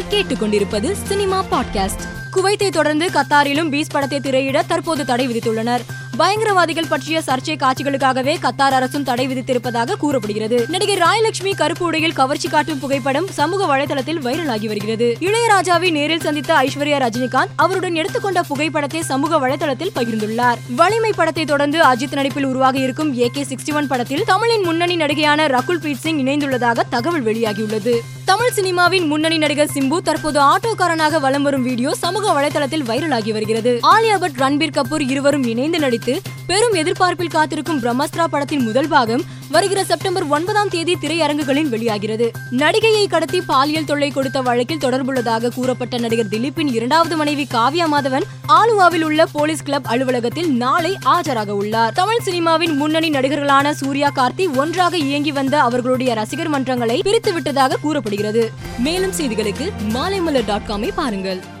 நீங்கள் கேட்டுக்கொண்டிருப்பது cinema podcast. குவைத்தை தொடர்ந்து கத்தாரிலும் பீஸ் படத்தை திரையிட தற்போது தடை விதித்துள்ளனர். பயங்கரவாதிகள் பற்றிய சர்ச்சை காட்சிகளுக்காகவே கத்தார் அரசும் தடை விதித்திருப்பதாக கூறப்படுகிறது. நடிகை ராயலட்சுமி கருப்பு உடையில் கவர்ச்சி காட்டும் புகைப்படம் சமூக வலைதளத்தில் வைரலாகி வருகிறது. இளையராஜாவை நேரில் சந்தித்த ஐஸ்வர்யா ரஜினிகாந்த் அவருடன் எடுத்துக்கொண்ட புகைப்படத்தை சமூக வலைதளத்தில் பகிர்ந்துள்ளார். வலிமை படத்தை தொடர்ந்து அஜித் நடிப்பில் உருவாக இருக்கும் ஏ கே சிக்ஸ்டி ஒன் படத்தில் தமிழின் முன்னணி நடிகையான ரகுல் பிரீத் சிங் இணைந்துள்ளதாக தகவல் வெளியாகியுள்ளது. தமிழ் சினிமாவின் முன்னணி நடிகர் சிம்பு தற்போது ஆட்டோக்காரனாக வலம் வரும் வீடியோ சமூக வலைதளத்தில் வைரலாகி வருகிறது. ஆலியா பட் ரன்பீர் கபூர் இருவரும் இணைந்து நடித்து பெரும் எதிர்பார்ப்பில் காத்திருக்கும் பிரம்மஸ்திரா படத்தின் முதல் பாகம் வருகிற செப்டம்பர் ஒன்பதாம் தேதி திரையரங்குகளில் வெளியாகிறது. நடிகையை கடத்தி பாலியல் தொல்லை கொடுத்த வழக்கில் தொடர்புள்ளதாக கூறப்பட்ட நடிகர் திலீப்பின் இரண்டாவது மனைவி காவ்யா மாதவன் ஆலுவாவில் உள்ள போலீஸ் கிளப் அலுவலகத்தில் நாளை ஆஜராக உள்ளார். தமிழ் சினிமாவின் முன்னணி நடிகர்களான சூர்யா கார்த்தி ஒன்றாக இயங்கி வந்த அவர்களுடைய ரசிகர் மன்றங்களை பிரித்து விட்டதாக கூறப்படுகிறது. மேலும் செய்திகளுக்கு மாலைமலர் டாட் காமை பாருங்கள்.